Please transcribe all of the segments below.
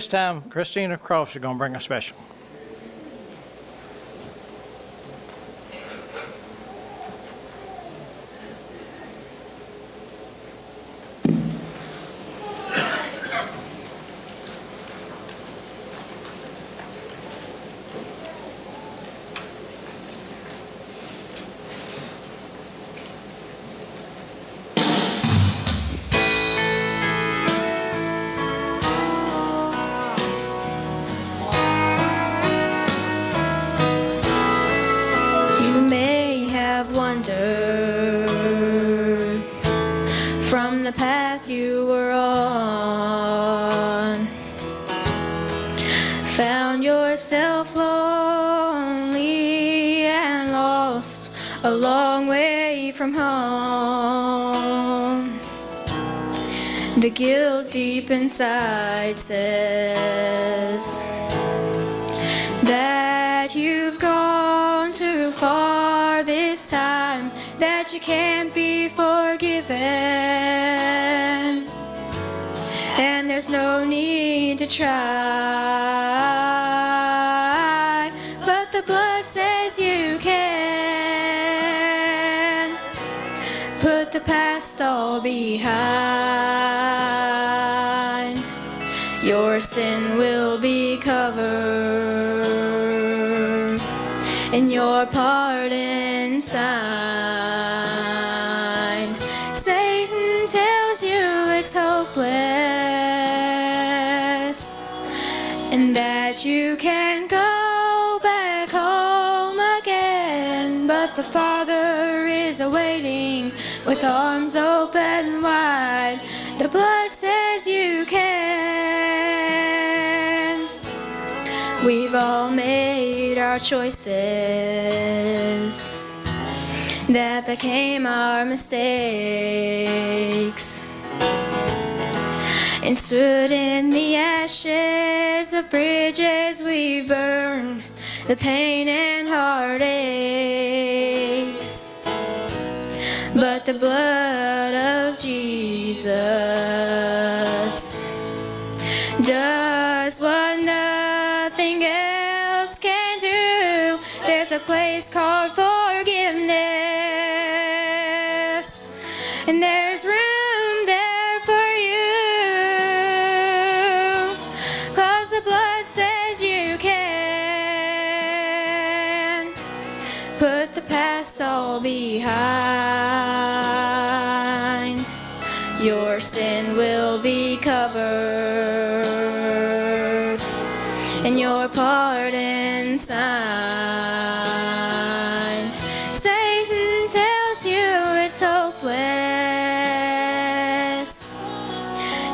This time, Christina Cross is going to bring a special. Says that you've gone too far this time, that you can't be forgiven. And there's no need to try, but the blood says you can. Put the past all behind. And your pardon signed. Satan tells you it's hopeless and that you can't go back home again. But the Father is awaiting with arms open wide. The blood says you can. We've all made our choices that became our mistakes and stood in the ashes of bridges we burned, the pain and heartaches. But the blood of Jesus does what a place called forgiveness, and there's room there for you. Cause the blood says you can put the past all behind. Pardon signed. Satan tells you it's hopeless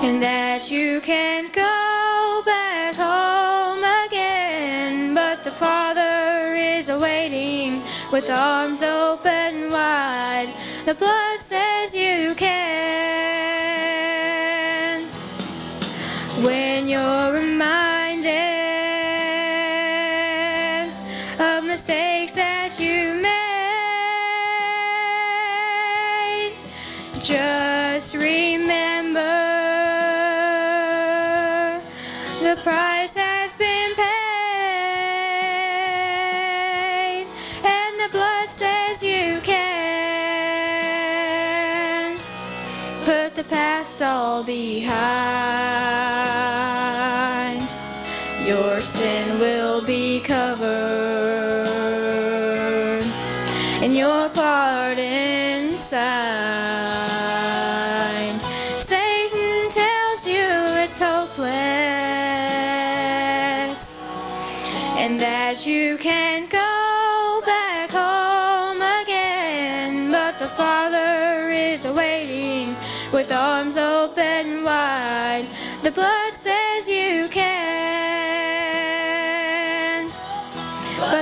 and that you can't go back home again. But the Father is awaiting with arms open wide. The blood Your sin will be covered, and your pardon signed. Satan tells you it's hopeless, and that you can't go back home again. But the Father is awaiting with arms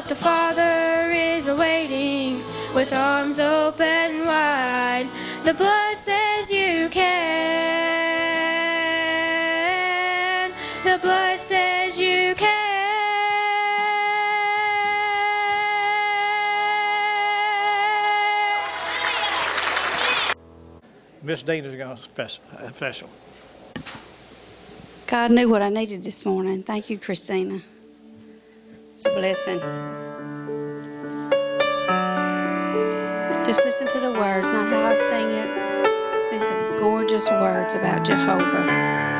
But the Father is awaiting with arms open wide. The blood says you can. The blood says you can. Miss Dina's going to special. Uh, special. God knew what I needed this morning. Thank you, Christina. It's a blessing. Just listen to the words, not how I sing it. These are gorgeous words about Jehovah.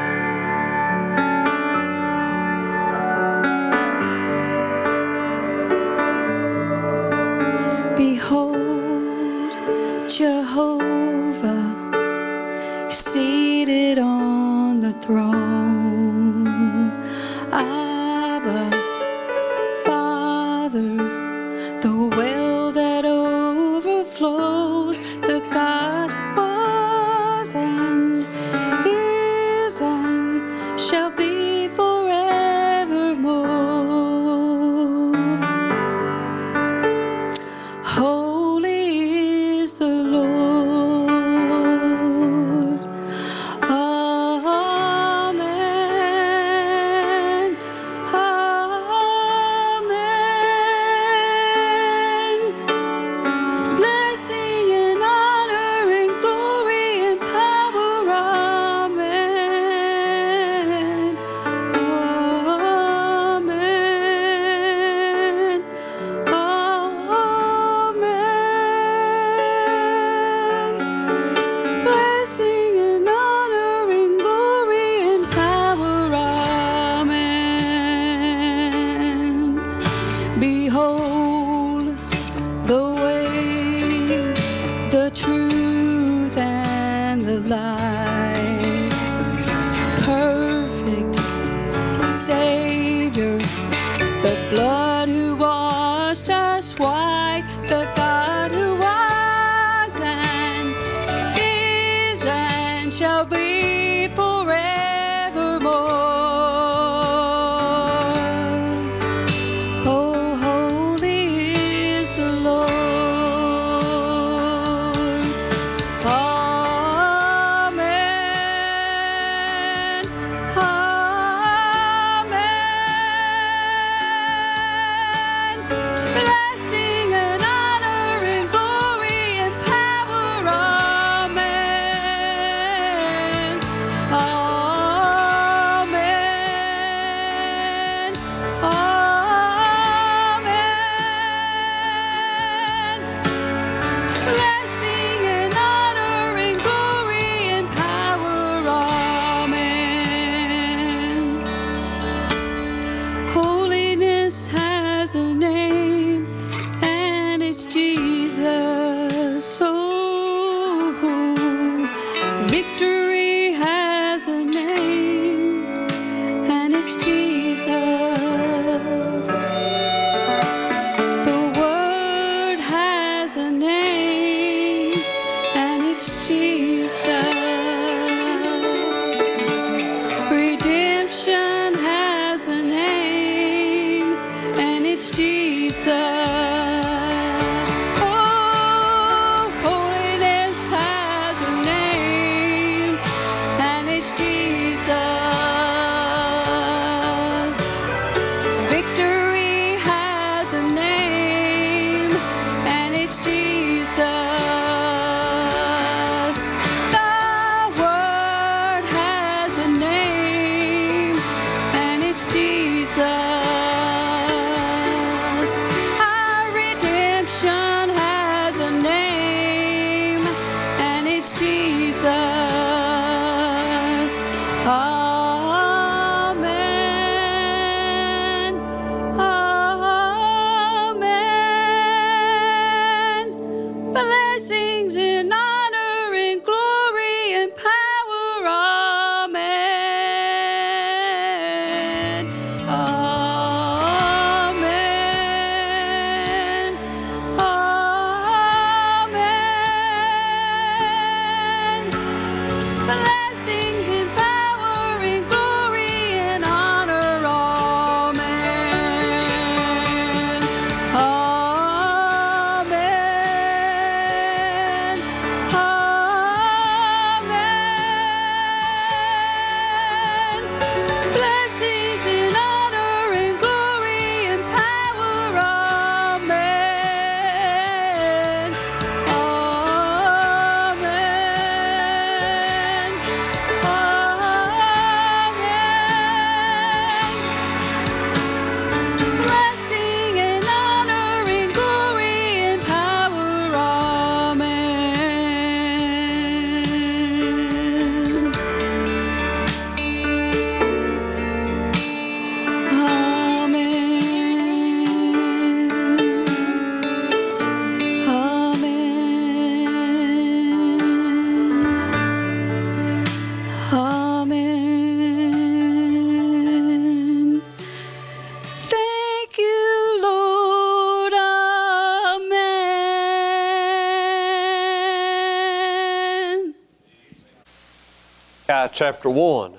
Chapter 1.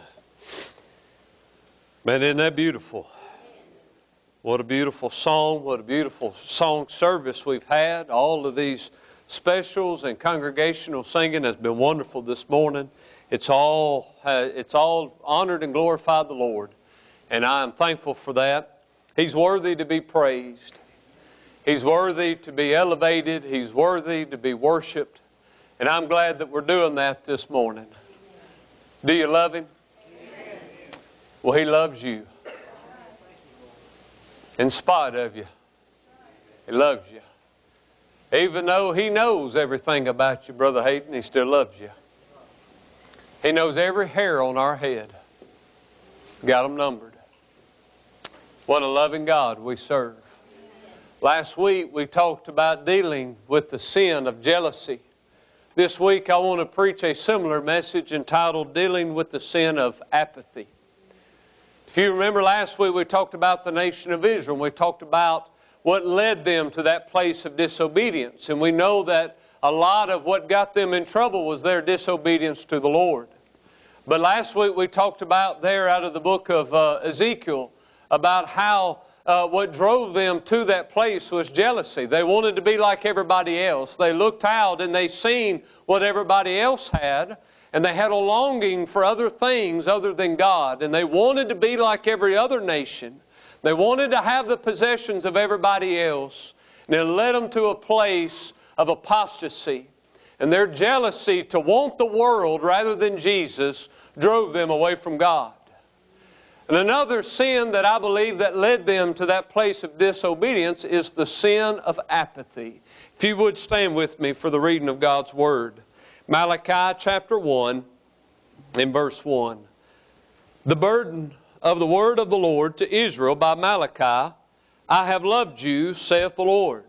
Man, isn't that beautiful? What a beautiful song. What a beautiful song service we've had. All of these specials and congregational singing has been wonderful this morning. It's all, uh, it's all honored and glorified the Lord. And I am thankful for that. He's worthy to be praised. He's worthy to be elevated. He's worthy to be worshiped. And I'm glad that we're doing that this morning. Do you love Him? Well, He loves you. In spite of you, He loves you. Even though He knows everything about you, Brother Hayden, He still loves you. He knows every hair on our head. He's got them numbered. What a loving God we serve. Last week we talked about dealing with the sin of jealousy. This week I want to preach a similar message entitled Dealing with the Sin of Apathy. If you remember last week, we talked about the nation of Israel. We talked about what led them to that place of disobedience. And we know that a lot of what got them in trouble was their disobedience to the Lord. But last week, we talked about there out of the book of uh, Ezekiel about how uh, what drove them to that place was jealousy. They wanted to be like everybody else. They looked out and they seen what everybody else had, and they had a longing for other things other than God, and they wanted to be like every other nation. They wanted to have the possessions of everybody else, and it led them to a place of apostasy. And their jealousy to want the world rather than Jesus drove them away from God. And another sin that I believe that led them to that place of disobedience is the sin of apathy. If you would stand with me for the reading of God's Word. Malachi chapter 1 in verse 1. The burden of the word of the Lord to Israel by Malachi, I have loved you, saith the Lord.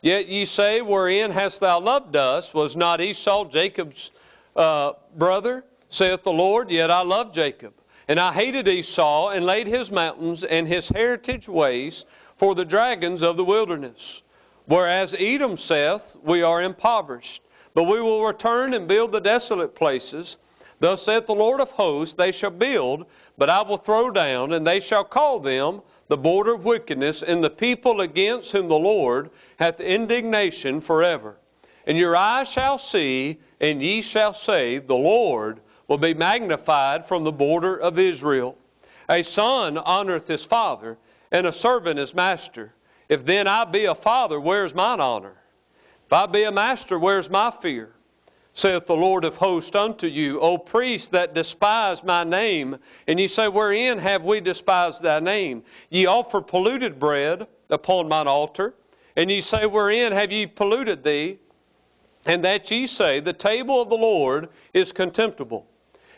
Yet ye say, Wherein hast thou loved us? Was not Esau Jacob's uh, brother? Saith the Lord, Yet I love Jacob. And I hated Esau, and laid his mountains and his heritage waste for the dragons of the wilderness. Whereas Edom saith, We are impoverished, but we will return and build the desolate places. Thus saith the Lord of hosts, They shall build, but I will throw down, and they shall call them the border of wickedness, and the people against whom the Lord hath indignation forever. And your eyes shall see, and ye shall say, The Lord will be magnified from the border of Israel. A son honoreth his father, and a servant his master. If then I be a father, where's mine honor? If I be a master, where's my fear? Saith the Lord of hosts unto you, O priests that despise my name. And ye say, Wherein have we despised thy name? Ye offer polluted bread upon mine altar. And ye say, Wherein have ye polluted thee? And that ye say, The table of the Lord is contemptible.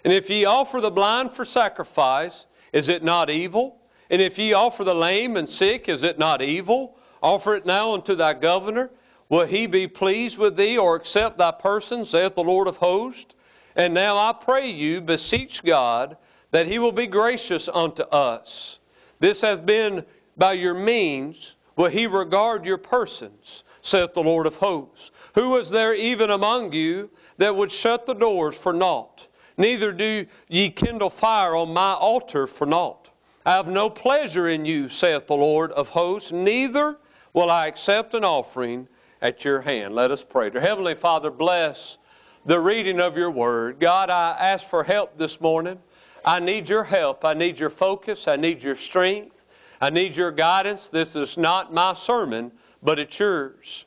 And if ye offer the blind for sacrifice, is it not evil? And if ye offer the lame and sick, is it not evil? Offer it now unto thy governor. Will he be pleased with thee or accept thy person, saith the Lord of hosts? And now I pray you, beseech God, that he will be gracious unto us. This hath been by your means, will he regard your persons, saith the Lord of hosts. Who is there even among you that would shut the doors for naught? Neither do ye kindle fire on my altar for naught. I have no pleasure in you, saith the Lord of hosts, neither will I accept an offering at your hand. Let us pray. Dear Heavenly Father, bless the reading of your word. God, I ask for help this morning. I need your help. I need your focus. I need your strength. I need your guidance. This is not my sermon, but it's yours.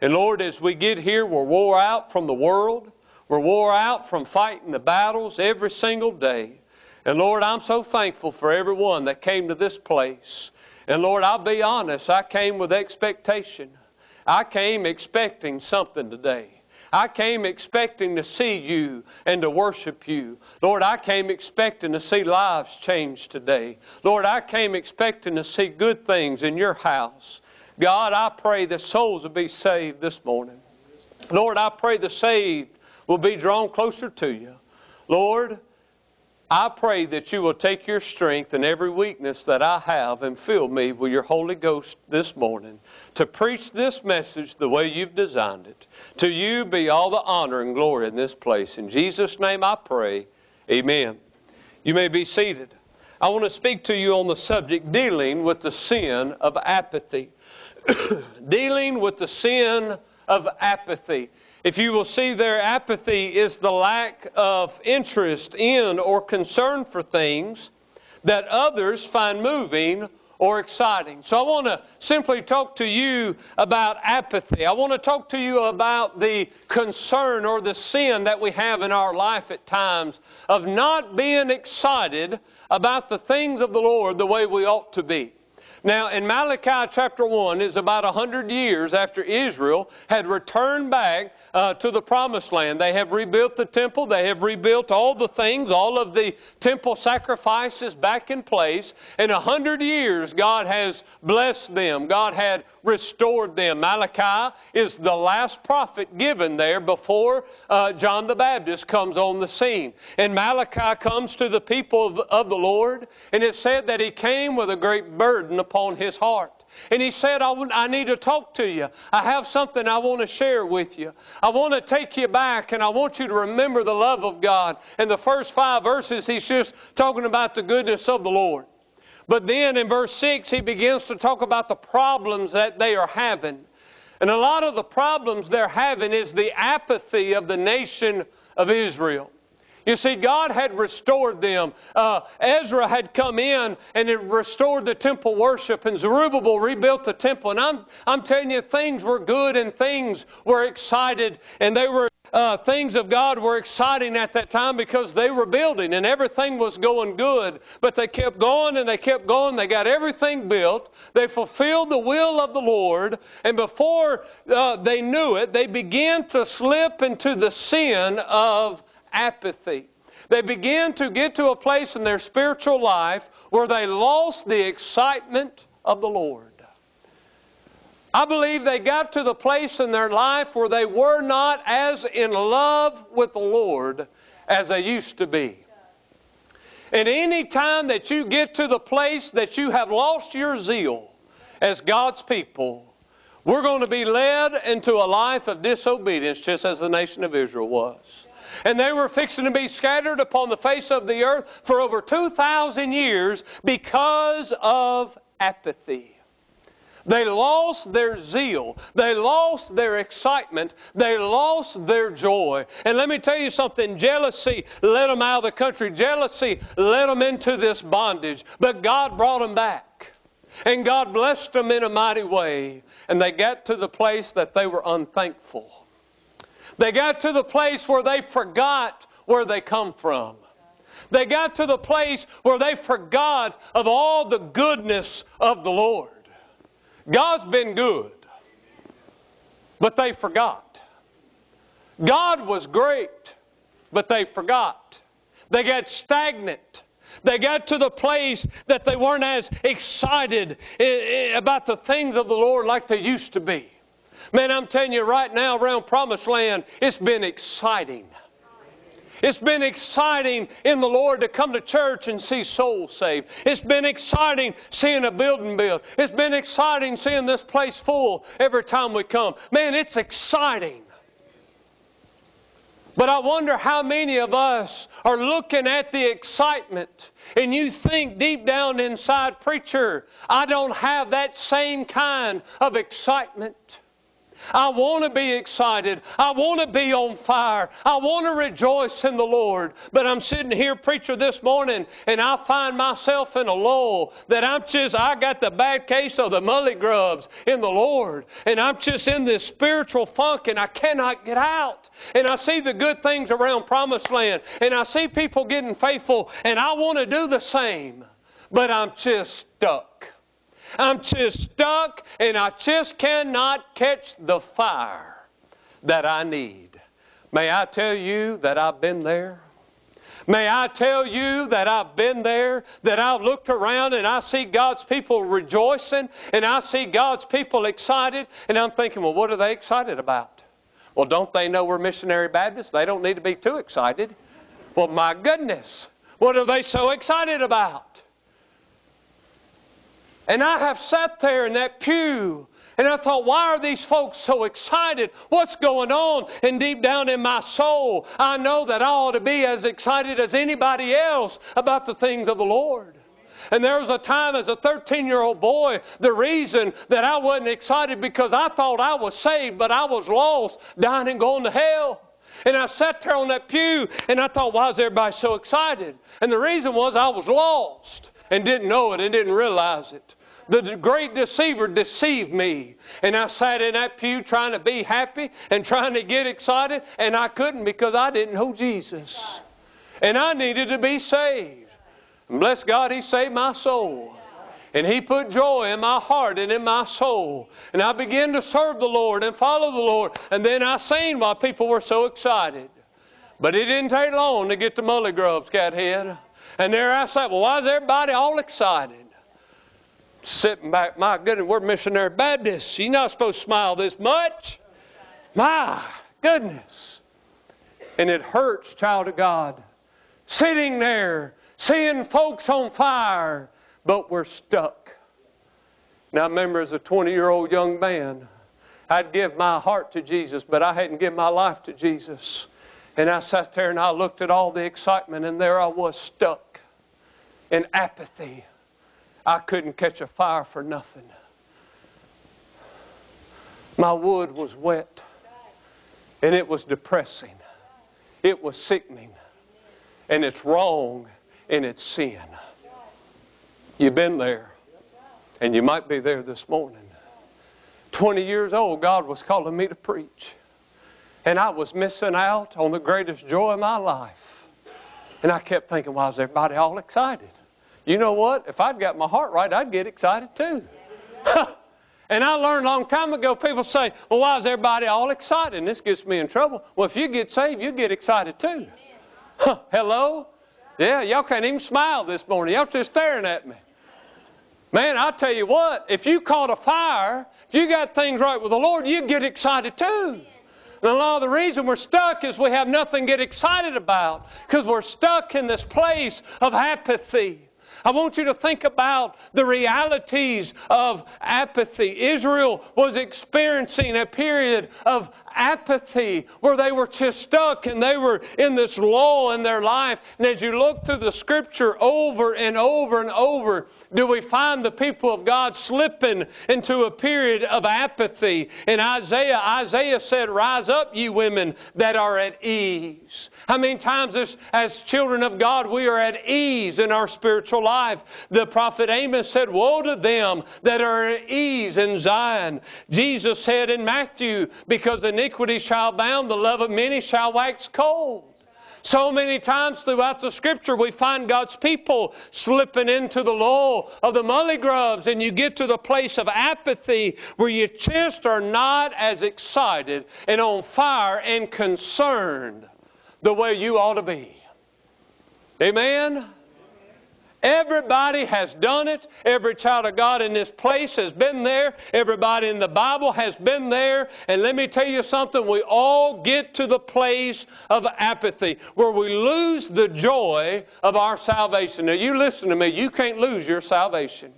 And Lord, as we get here, we're wore out from the world. We're wore out from fighting the battles every single day. And Lord, I'm so thankful for everyone that came to this place. And Lord, I'll be honest, I came with expectation. I came expecting something today. I came expecting to see you and to worship you. Lord, I came expecting to see lives changed today. Lord, I came expecting to see good things in your house. God, I pray that souls will be saved this morning. Lord, I pray the saved will be drawn closer to you. Lord, I pray that you will take your strength and every weakness that I have and fill me with your Holy Ghost this morning to preach this message the way you've designed it. To you be all the honor and glory in this place. In Jesus' name I pray. Amen. You may be seated. I want to speak to you on the subject dealing with the sin of apathy. dealing with the sin of apathy. If you will see their apathy is the lack of interest in or concern for things that others find moving or exciting. So I want to simply talk to you about apathy. I want to talk to you about the concern or the sin that we have in our life at times of not being excited about the things of the Lord the way we ought to be. Now, in Malachi chapter 1 is about 100 years after Israel had returned back uh, to the promised land. They have rebuilt the temple, they have rebuilt all the things, all of the temple sacrifices back in place. In 100 years, God has blessed them, God had restored them. Malachi is the last prophet given there before uh, John the Baptist comes on the scene. And Malachi comes to the people of, of the Lord, and it said that he came with a great burden upon his heart. And he said, I, I need to talk to you. I have something I want to share with you. I want to take you back and I want you to remember the love of God. In the first five verses, he's just talking about the goodness of the Lord. But then in verse 6, he begins to talk about the problems that they are having. And a lot of the problems they're having is the apathy of the nation of Israel. You see, God had restored them. Uh, Ezra had come in and had restored the temple worship, and Zerubbabel rebuilt the temple. And I'm, I'm telling you, things were good and things were excited, and they were uh, things of God were exciting at that time because they were building and everything was going good. But they kept going and they kept going. They got everything built. They fulfilled the will of the Lord. And before uh, they knew it, they began to slip into the sin of apathy. They began to get to a place in their spiritual life where they lost the excitement of the Lord. I believe they got to the place in their life where they were not as in love with the Lord as they used to be. And any time that you get to the place that you have lost your zeal as God's people, we're going to be led into a life of disobedience just as the nation of Israel was. And they were fixing to be scattered upon the face of the earth for over 2,000 years because of apathy. They lost their zeal. They lost their excitement. They lost their joy. And let me tell you something jealousy led them out of the country, jealousy led them into this bondage. But God brought them back. And God blessed them in a mighty way. And they got to the place that they were unthankful. They got to the place where they forgot where they come from. They got to the place where they forgot of all the goodness of the Lord. God's been good, but they forgot. God was great, but they forgot. They got stagnant. They got to the place that they weren't as excited about the things of the Lord like they used to be. Man, I'm telling you right now around Promised Land, it's been exciting. It's been exciting in the Lord to come to church and see souls saved. It's been exciting seeing a building built. It's been exciting seeing this place full every time we come. Man, it's exciting. But I wonder how many of us are looking at the excitement and you think deep down inside, preacher, I don't have that same kind of excitement. I want to be excited. I want to be on fire. I want to rejoice in the Lord. But I'm sitting here, preacher, this morning, and I find myself in a lull that I'm just, I got the bad case of the mully grubs in the Lord. And I'm just in this spiritual funk and I cannot get out. And I see the good things around Promised Land and I see people getting faithful and I want to do the same. But I'm just stuck. I'm just stuck and I just cannot catch the fire that I need. May I tell you that I've been there? May I tell you that I've been there, that I've looked around and I see God's people rejoicing and I see God's people excited, and I'm thinking, well, what are they excited about? Well, don't they know we're missionary Baptists? They don't need to be too excited. Well, my goodness, what are they so excited about? And I have sat there in that pew and I thought, why are these folks so excited? What's going on? And deep down in my soul, I know that I ought to be as excited as anybody else about the things of the Lord. And there was a time as a 13 year old boy, the reason that I wasn't excited because I thought I was saved, but I was lost, dying and going to hell. And I sat there on that pew and I thought, why is everybody so excited? And the reason was I was lost and didn't know it and didn't realize it. The great deceiver deceived me. And I sat in that pew trying to be happy and trying to get excited, and I couldn't because I didn't know Jesus. And I needed to be saved. And bless God, He saved my soul. And He put joy in my heart and in my soul. And I began to serve the Lord and follow the Lord. And then I seen why people were so excited. But it didn't take long to get the Mully Grubs, Cathead. And there I sat, well, why is everybody all excited? sitting back, my goodness, we're missionary Baptists. You're not supposed to smile this much. My goodness. And it hurts, child of God, sitting there, seeing folks on fire, but we're stuck. Now, I remember as a 20 year old young man, I'd give my heart to Jesus, but I hadn't given my life to Jesus. And I sat there and I looked at all the excitement, and there I was stuck in apathy I couldn't catch a fire for nothing. My wood was wet, and it was depressing. It was sickening, and it's wrong, and it's sin. You've been there, and you might be there this morning. 20 years old, God was calling me to preach. And I was missing out on the greatest joy of my life. And I kept thinking, why is everybody all excited? You know what? If I'd got my heart right, I'd get excited too. and I learned a long time ago, people say, well, why is everybody all excited? And this gets me in trouble. Well, if you get saved, you get excited too. Hello? Yeah, y'all can't even smile this morning. Y'all just staring at me. Man, I tell you what, if you caught a fire, if you got things right with the Lord, you get excited too. And a lot of the reason we're stuck is we have nothing to get excited about because we're stuck in this place of apathy. I want you to think about the realities of apathy. Israel was experiencing a period of apathy where they were just stuck and they were in this lull in their life. And as you look through the scripture over and over and over, do we find the people of God slipping into a period of apathy? In Isaiah, Isaiah said, Rise up, ye women that are at ease. How many times as, as children of God we are at ease in our spiritual life? The prophet Amos said, Woe to them that are at ease in Zion. Jesus said in Matthew, Because iniquity shall abound, the love of many shall wax cold. So many times throughout the scripture, we find God's people slipping into the lull of the mully grubs, and you get to the place of apathy where you just are not as excited and on fire and concerned the way you ought to be. Amen? Everybody has done it. Every child of God in this place has been there. Everybody in the Bible has been there. And let me tell you something, we all get to the place of apathy where we lose the joy of our salvation. Now, you listen to me, you can't lose your salvation.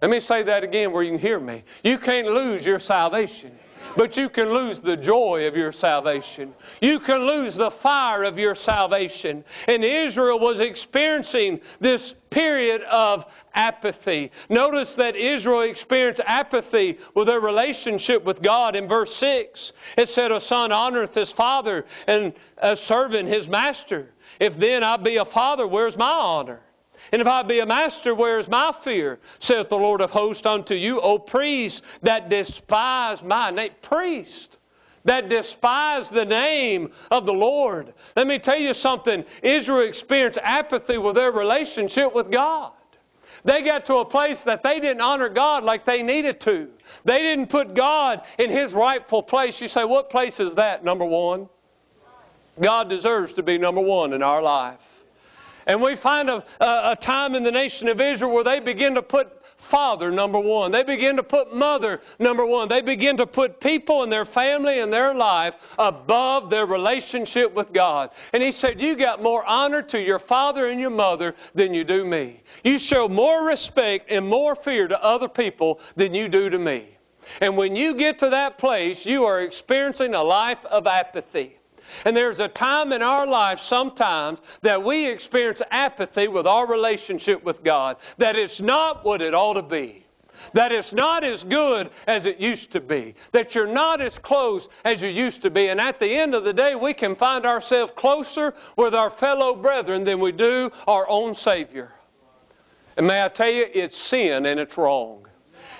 Let me say that again where you can hear me. You can't lose your salvation. But you can lose the joy of your salvation. You can lose the fire of your salvation. And Israel was experiencing this period of apathy. Notice that Israel experienced apathy with their relationship with God. In verse 6, it said, A son honoreth his father, and a servant his master. If then I be a father, where's my honor? And if I be a master, where is my fear? Saith the Lord of hosts unto you, O priest that despise my name. Priest that despise the name of the Lord. Let me tell you something. Israel experienced apathy with their relationship with God. They got to a place that they didn't honor God like they needed to. They didn't put God in His rightful place. You say, what place is that? Number one. God deserves to be number one in our life. And we find a, a, a, time in the nation of Israel where they begin to put father number one. They begin to put mother number one. They begin to put people and their family and their life above their relationship with God. And he said, You got more honor to your father and your mother than you do me. You show more respect and more fear to other people than you do to me. And when you get to that place, you are experiencing a life of apathy. And there's a time in our life sometimes that we experience apathy with our relationship with God, that it's not what it ought to be. That it's not as good as it used to be. That you're not as close as you used to be. And at the end of the day, we can find ourselves closer with our fellow brethren than we do our own Savior. And may I tell you, it's sin and it's wrong.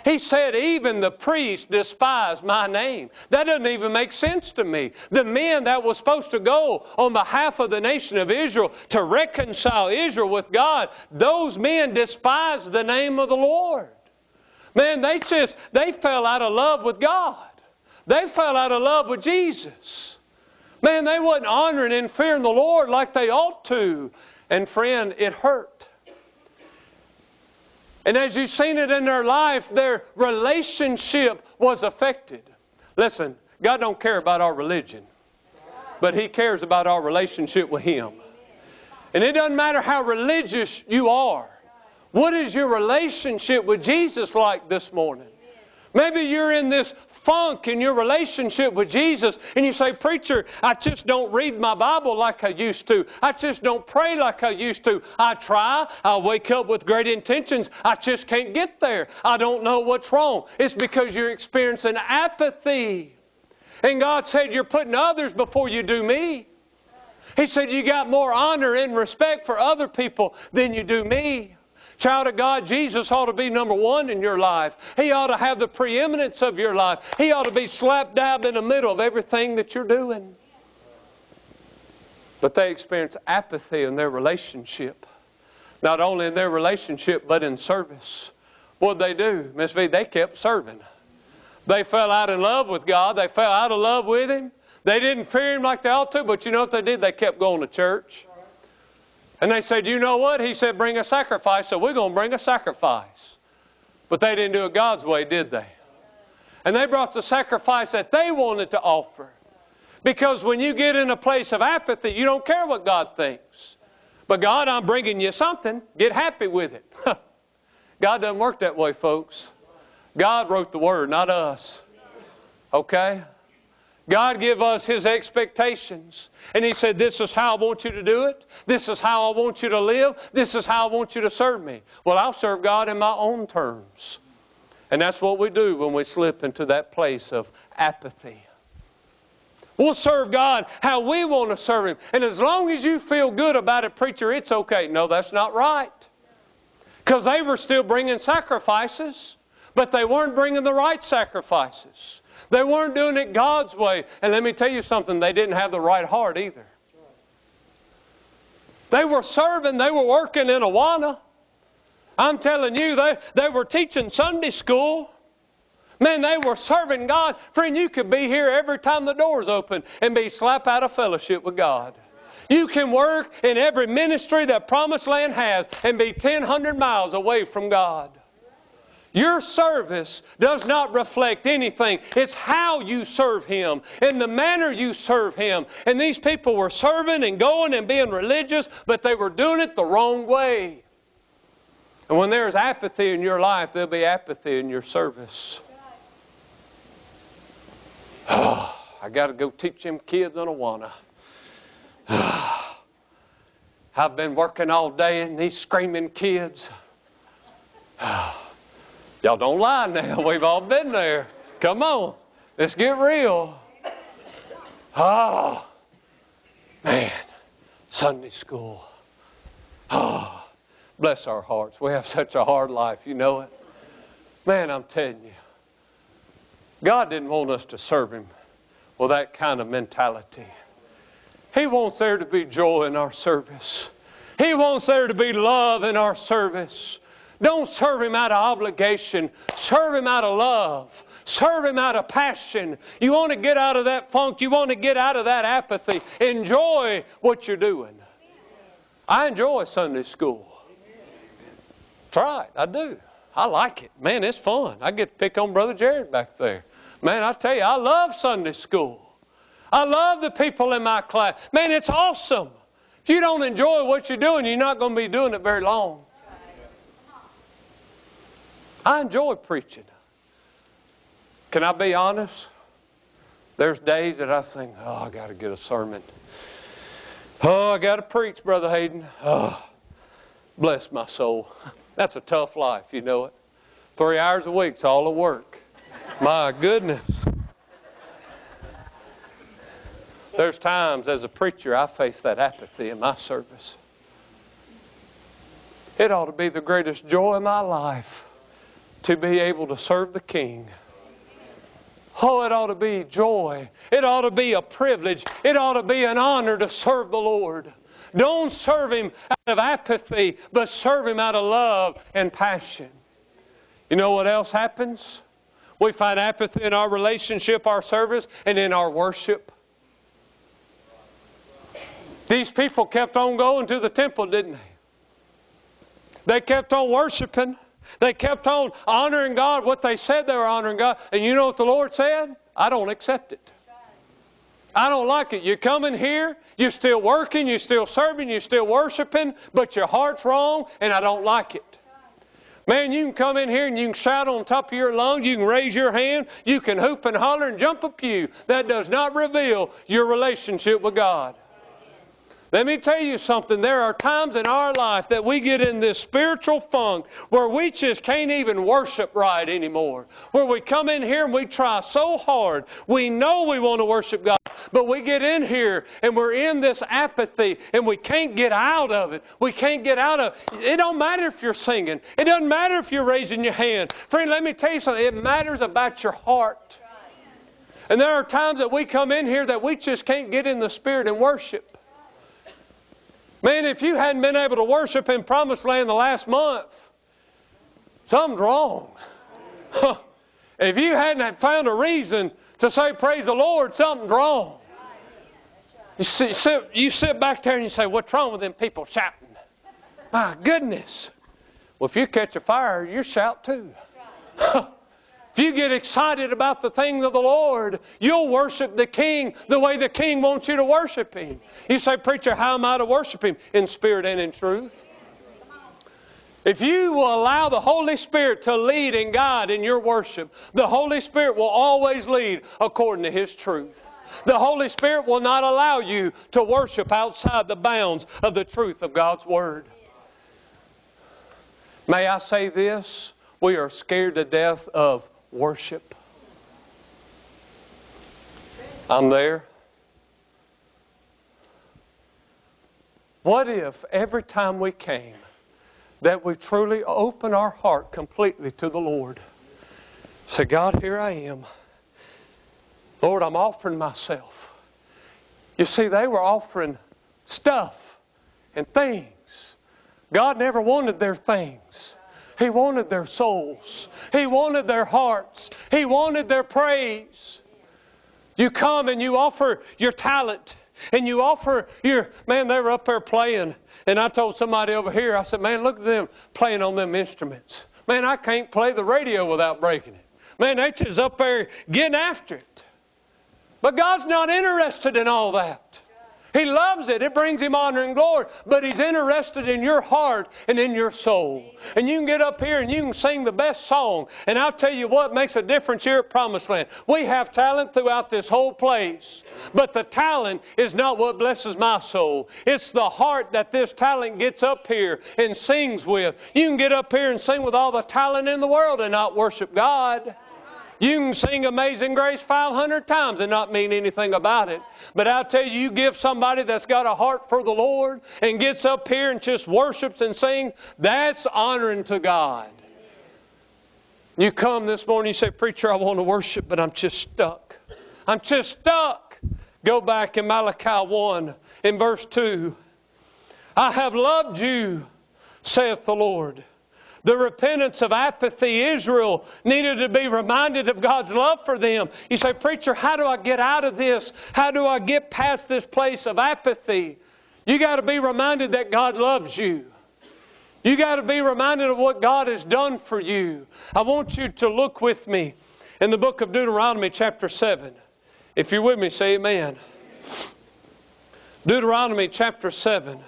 He said, even the priests despise my name. That doesn't even make sense to me. The men that were supposed to go on behalf of the nation of Israel to reconcile Israel with God, those men despised the name of the Lord. Man, they just, they fell out of love with God. They fell out of love with Jesus. Man, they wasn't honoring and fearing the Lord like they ought to. And friend, it hurt. And as you've seen it in their life, their relationship was affected. Listen, God don't care about our religion, but He cares about our relationship with Him. And it doesn't matter how religious you are. What is your relationship with Jesus like this morning? Maybe you're in this funk in your relationship with Jesus and you say, Preacher, I just don't read my Bible like I used to. I just don't pray like I used to. I try. I wake up with great intentions. I just can't get there. I don't know what's wrong. It's because you're experiencing apathy. And God said, You're putting others before you do me. He said, You got more honor and respect for other people than you do me. Child of God, Jesus ought to be number one in your life. He ought to have the preeminence of your life. He ought to be slap dab in the middle of everything that you're doing. But they experience apathy in their relationship. Not only in their relationship, but in service. What did they do? Miss V, they kept serving. They fell out in love with God. They fell out of love with Him. They didn't fear Him like they ought to, but you know what they did? They kept going to church. And they said, You know what? He said, Bring a sacrifice, so we're going to bring a sacrifice. But they didn't do it God's way, did they? And they brought the sacrifice that they wanted to offer. Because when you get in a place of apathy, you don't care what God thinks. But God, I'm bringing you something. Get happy with it. God doesn't work that way, folks. God wrote the Word, not us. Okay? God give us His expectations. And He said, This is how I want you to do it. This is how I want you to live. This is how I want you to serve me. Well, I'll serve God in my own terms. And that's what we do when we slip into that place of apathy. We'll serve God how we want to serve Him. And as long as you feel good about it, preacher, it's okay. No, that's not right. Because they were still bringing sacrifices, but they weren't bringing the right sacrifices. They weren't doing it God's way. And let me tell you something, they didn't have the right heart either. They were serving, they were working in Awana. I'm telling you, they, they were teaching Sunday school. Man, they were serving God. Friend, you could be here every time the doors open and be slap out of fellowship with God. You can work in every ministry that Promised Land has and be 1,000 miles away from God. Your service does not reflect anything. It's how you serve Him and the manner you serve Him. And these people were serving and going and being religious, but they were doing it the wrong way. And when there's apathy in your life, there'll be apathy in your service. Oh, I got to go teach them kids on Awana. I've been working all day and these screaming kids. Y'all don't lie now. We've all been there. Come on. Let's get real. Oh, man. Sunday school. Oh, bless our hearts. We have such a hard life. You know it. Man, I'm telling you. God didn't want us to serve Him with that kind of mentality. He wants there to be joy in our service. He wants there to be love in our service. Don't serve Him out of obligation. Serve Him out of love. Serve Him out of passion. You want to get out of that funk. You want to get out of that apathy. Enjoy what you're doing. I enjoy Sunday school. That's right, I do. I like it. Man, it's fun. I get to pick on Brother Jared back there. Man, I tell you, I love Sunday school. I love the people in my class. Man, it's awesome. If you don't enjoy what you're doing, you're not going to be doing it very long. I enjoy preaching. Can I be honest? There's days that I think, oh, I got to get a sermon. Oh, I got to preach, Brother Hayden. Oh, bless my soul. That's a tough life, you know it. Three hours a week's all the work. My goodness. There's times as a preacher I face that apathy in my service. It ought to be the greatest joy in my life to be able to serve the King. Oh, it ought to be joy. It ought to be a privilege. It ought to be an honor to serve the Lord. Don't serve Him out of apathy, but serve Him out of love and passion. You know what else happens? We find apathy in our relationship, our service, and in our worship. These people kept on going to the temple, didn't they? They kept on worshiping. They kept on honoring God, what they said they were honoring God. And you know what the Lord said? I don't accept it. I don't like it. You're coming here, you're still working, you're still serving, you're still worshiping, but your heart's wrong, and I don't like it. Man, you can come in here and you can shout on top of your lungs, you can raise your hand, you can hoop and holler and jump a pew. That does not reveal your relationship with God. Let me tell you something. There are times in our life that we get in this spiritual funk where we just can't even worship right anymore. Where we come in here and we try so hard. We know we want to worship God, but we get in here and we're in this apathy and we can't get out of it. We can't get out of it. It don't matter if you're singing. It doesn't matter if you're raising your hand. Friend, let me tell you something. It matters about your heart. And there are times that we come in here that we just can't get in the spirit and worship. Man, if you hadn't been able to worship in Promised Land the last month, something's wrong. if you hadn't found a reason to say praise the Lord, something's wrong. You sit, you sit back there and you say, What's wrong with them people shouting? My goodness. Well, if you catch a fire, you shout too. If you get excited about the things of the Lord, you'll worship the King the way the King wants you to worship Him. You say, Preacher, how am I to worship Him? In spirit and in truth. If you will allow the Holy Spirit to lead and guide in your worship, the Holy Spirit will always lead according to His truth. The Holy Spirit will not allow you to worship outside the bounds of the truth of God's Word. May I say this? We are scared to death of worship. I'm there. What if every time we came that we truly open our heart completely to the Lord? Say, God, here I am. Lord, I'm offering myself. You see, they were offering stuff and things. God never wanted their things. He wanted their souls. He wanted their hearts. He wanted their praise. You come and you offer your talent. and you offer your, man, they were up there playing. And I told somebody over here, I said, man, look at them playing on them instruments. Man, I can't play the radio without breaking it. Man, they just up there getting after it. But God's not interested in all that. He loves it. It brings Him honor and glory. But He's interested in your heart and in your soul. And you can get up here and you can sing the best song. And I'll tell you what makes a difference here at Promised Land. We have talent throughout this whole place. But the talent is not what blesses my soul. It's the heart that this talent gets up here and sings with. You can get up here and sing with all the talent in the world and not worship God. You can sing Amazing Grace 500 times and not mean anything about it. But I'll tell you, you give somebody that's got a heart for the Lord and gets up here and just worships and sings, that's honoring to God. You come this morning, you say, Preacher, I want to worship, but I'm just stuck. I'm just stuck. Go back in Malachi 1 in verse 2. I have loved you, saith the Lord. The repentance of apathy, Israel needed to be reminded of God's love for them. You say, Preacher, how do I get out of this? How do I get past this place of apathy? You got to be reminded that God loves you. You got to be reminded of what God has done for you. I want you to look with me in the book of Deuteronomy, chapter 7. If you're with me, say amen. Deuteronomy, chapter 7.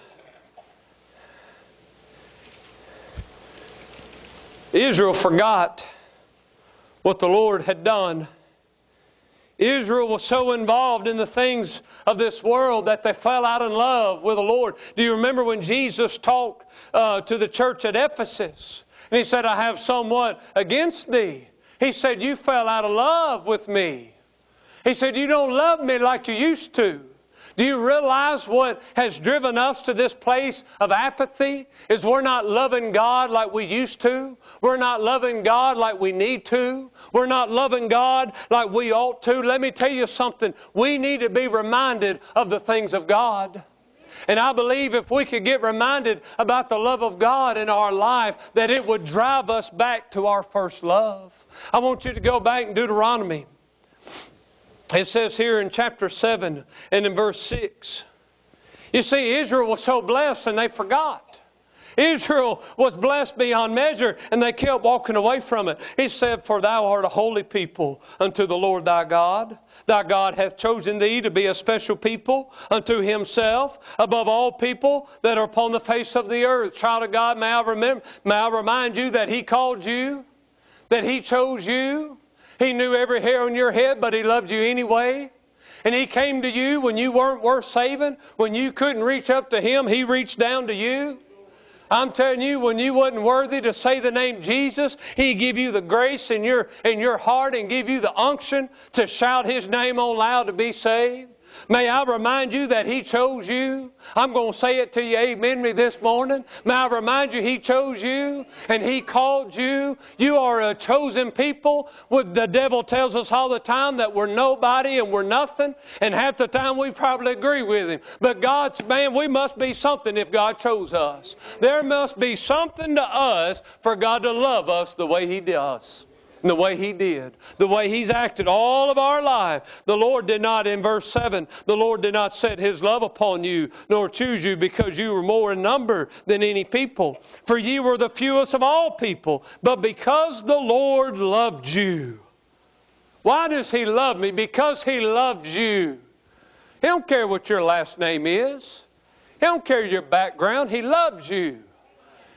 Israel forgot what the Lord had done. Israel was so involved in the things of this world that they fell out in love with the Lord. Do you remember when Jesus talked uh, to the church at Ephesus? And he said, I have somewhat against thee. He said, You fell out of love with me. He said, You don't love me like you used to. Do you realize what has driven us to this place of apathy? Is we're not loving God like we used to. We're not loving God like we need to. We're not loving God like we ought to. Let me tell you something. We need to be reminded of the things of God. And I believe if we could get reminded about the love of God in our life, that it would drive us back to our first love. I want you to go back in Deuteronomy. It says here in chapter 7 and in verse 6. You see, Israel was so blessed and they forgot. Israel was blessed beyond measure and they kept walking away from it. He said, For thou art a holy people unto the Lord thy God. Thy God hath chosen thee to be a special people unto himself above all people that are upon the face of the earth. Child of God, may I, remember, may I remind you that he called you, that he chose you, he knew every hair on your head, but He loved you anyway. And He came to you when you weren't worth saving. When you couldn't reach up to Him, He reached down to you. I'm telling you, when you wasn't worthy to say the name Jesus, He give you the grace in your in your heart and give you the unction to shout His name on loud to be saved. May I remind you that He chose you? I'm going to say it to you, amen, me this morning. May I remind you He chose you and He called you. You are a chosen people. The devil tells us all the time that we're nobody and we're nothing, and half the time we probably agree with him. But God's man, we must be something if God chose us. There must be something to us for God to love us the way He does the way He did, the way He's acted all of our life. The Lord did not, in verse 7, the Lord did not set His love upon you, nor choose you because you were more in number than any people. For ye were the fewest of all people, but because the Lord loved you. Why does He love me? Because He loves you. He don't care what your last name is. He don't care your background. He loves you.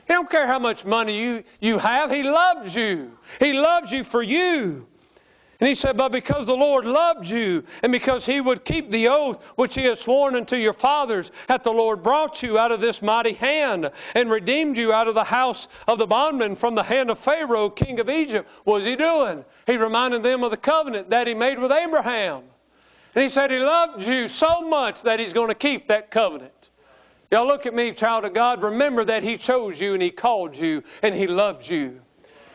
He don't care how much money you, you have. He loves you. He loves you for you. And he said, But because the Lord loved you, and because he would keep the oath which he has sworn unto your fathers, hath the Lord brought you out of this mighty hand, and redeemed you out of the house of the bondman from the hand of Pharaoh, king of Egypt. What was he doing? He reminded them of the covenant that he made with Abraham. And he said he loved you so much that he's going to keep that covenant. Y'all look at me, child of God. Remember that He chose you and He called you and He loves you.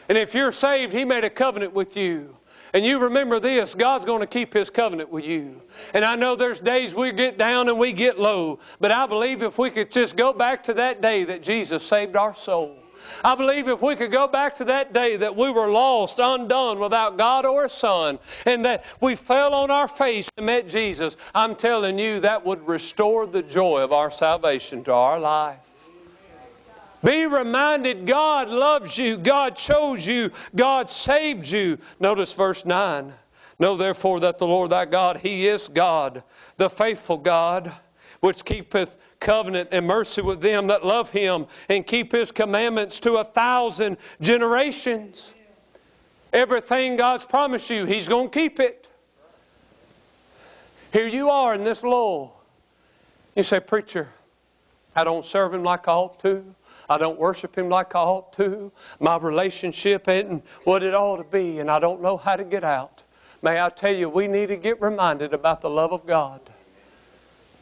And if you're saved, He made a covenant with you. And you remember this God's going to keep His covenant with you. And I know there's days we get down and we get low, but I believe if we could just go back to that day that Jesus saved our soul I believe if we could go back to that day that we were lost, undone, without God or Son, and that we fell on our face and met Jesus, I'm telling you that would restore the joy of our salvation to our life. Be reminded God loves you, God chose you, God saved you. Notice verse 9. Know therefore that the Lord thy God, He is God, the faithful God, which keepeth covenant and mercy with them that love Him and keep His commandments to a thousand generations. Everything God's promised you, He's going to keep it. Here you are in this lull. You say, Preacher, I don't serve Him like I ought to. I don't worship Him like I ought to. My relationship isn't what it ought to be, and I don't know how to get out. May I tell you, we need to get reminded about the love of God.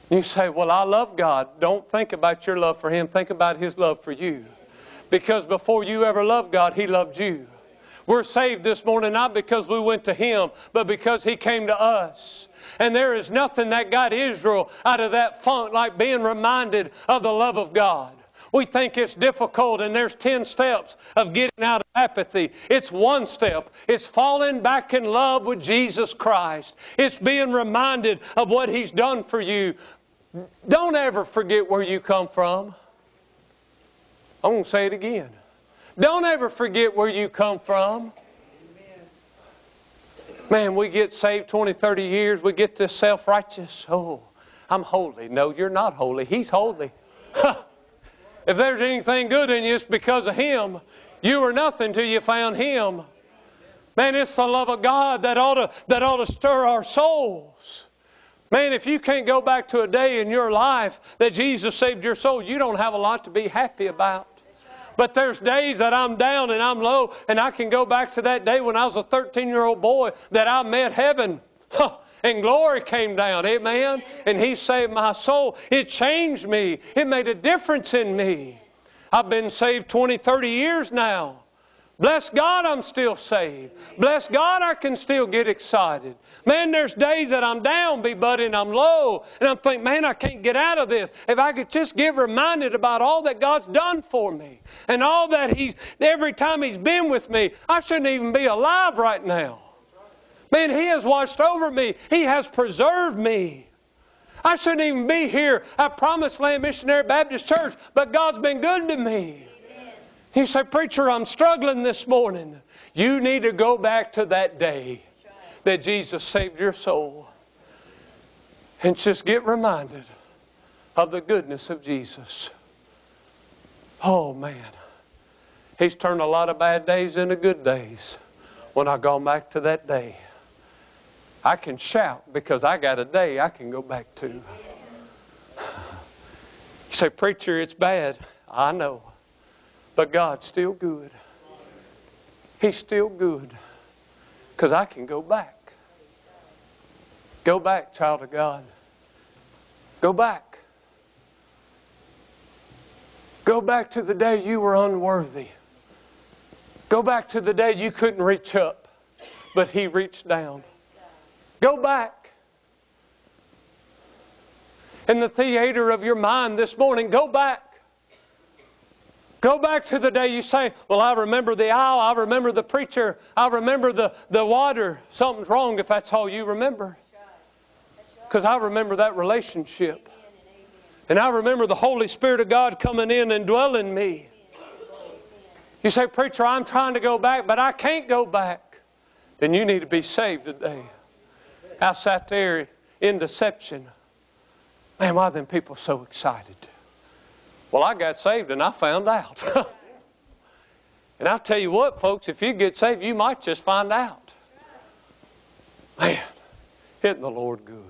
You say, Well, I love God. Don't think about your love for Him, think about His love for you. Because before you ever loved God, He loved you. We're saved this morning not because we went to Him, but because He came to us. And there is nothing that got Israel out of that funk like being reminded of the love of God. We think it's difficult, and there's 10 steps of getting out of apathy. It's one step. It's falling back in love with Jesus Christ. It's being reminded of what He's done for you. Don't ever forget where you come from. I'm going to say it again. Don't ever forget where you come from. Man, we get saved 20, 30 years, we get this self righteous. Oh, I'm holy. No, you're not holy. He's holy. if there's anything good in you, it's because of Him. You were nothing till you found Him. Man, it's the love of God that ought to, that ought to stir our souls. Man, if you can't go back to a day in your life that Jesus saved your soul, you don't have a lot to be happy about. But there's days that I'm down and I'm low, and I can go back to that day when I was a 13 year old boy that I met heaven. Huh. And glory came down, amen. And He saved my soul. It changed me, it made a difference in me. I've been saved 20, 30 years now. Bless God, I'm still saved. Bless God, I can still get excited. Man, there's days that I'm down, be buddy, and I'm low, and I'm thinking, man, I can't get out of this. If I could just get reminded about all that God's done for me and all that He's, every time He's been with me, I shouldn't even be alive right now. Man, He has watched over me, He has preserved me. I shouldn't even be here at Promised Land Missionary Baptist Church, but God's been good to me. You say, Preacher, I'm struggling this morning. You need to go back to that day that Jesus saved your soul and just get reminded of the goodness of Jesus. Oh, man. He's turned a lot of bad days into good days when I go back to that day. I can shout because I got a day I can go back to. You say, Preacher, it's bad. I know. But God's still good. He's still good. Because I can go back. Go back, child of God. Go back. Go back to the day you were unworthy. Go back to the day you couldn't reach up, but He reached down. Go back. In the theater of your mind this morning, go back. Go back to the day you say, Well, I remember the aisle, I remember the preacher, I remember the, the water. Something's wrong if that's all you remember. Because I remember that relationship. And I remember the Holy Spirit of God coming in and dwelling me. You say, Preacher, I'm trying to go back, but I can't go back. Then you need to be saved today. I sat there in deception. Man, why are them people so excited? Well, I got saved and I found out. and I'll tell you what, folks, if you get saved, you might just find out. Man, isn't the Lord good?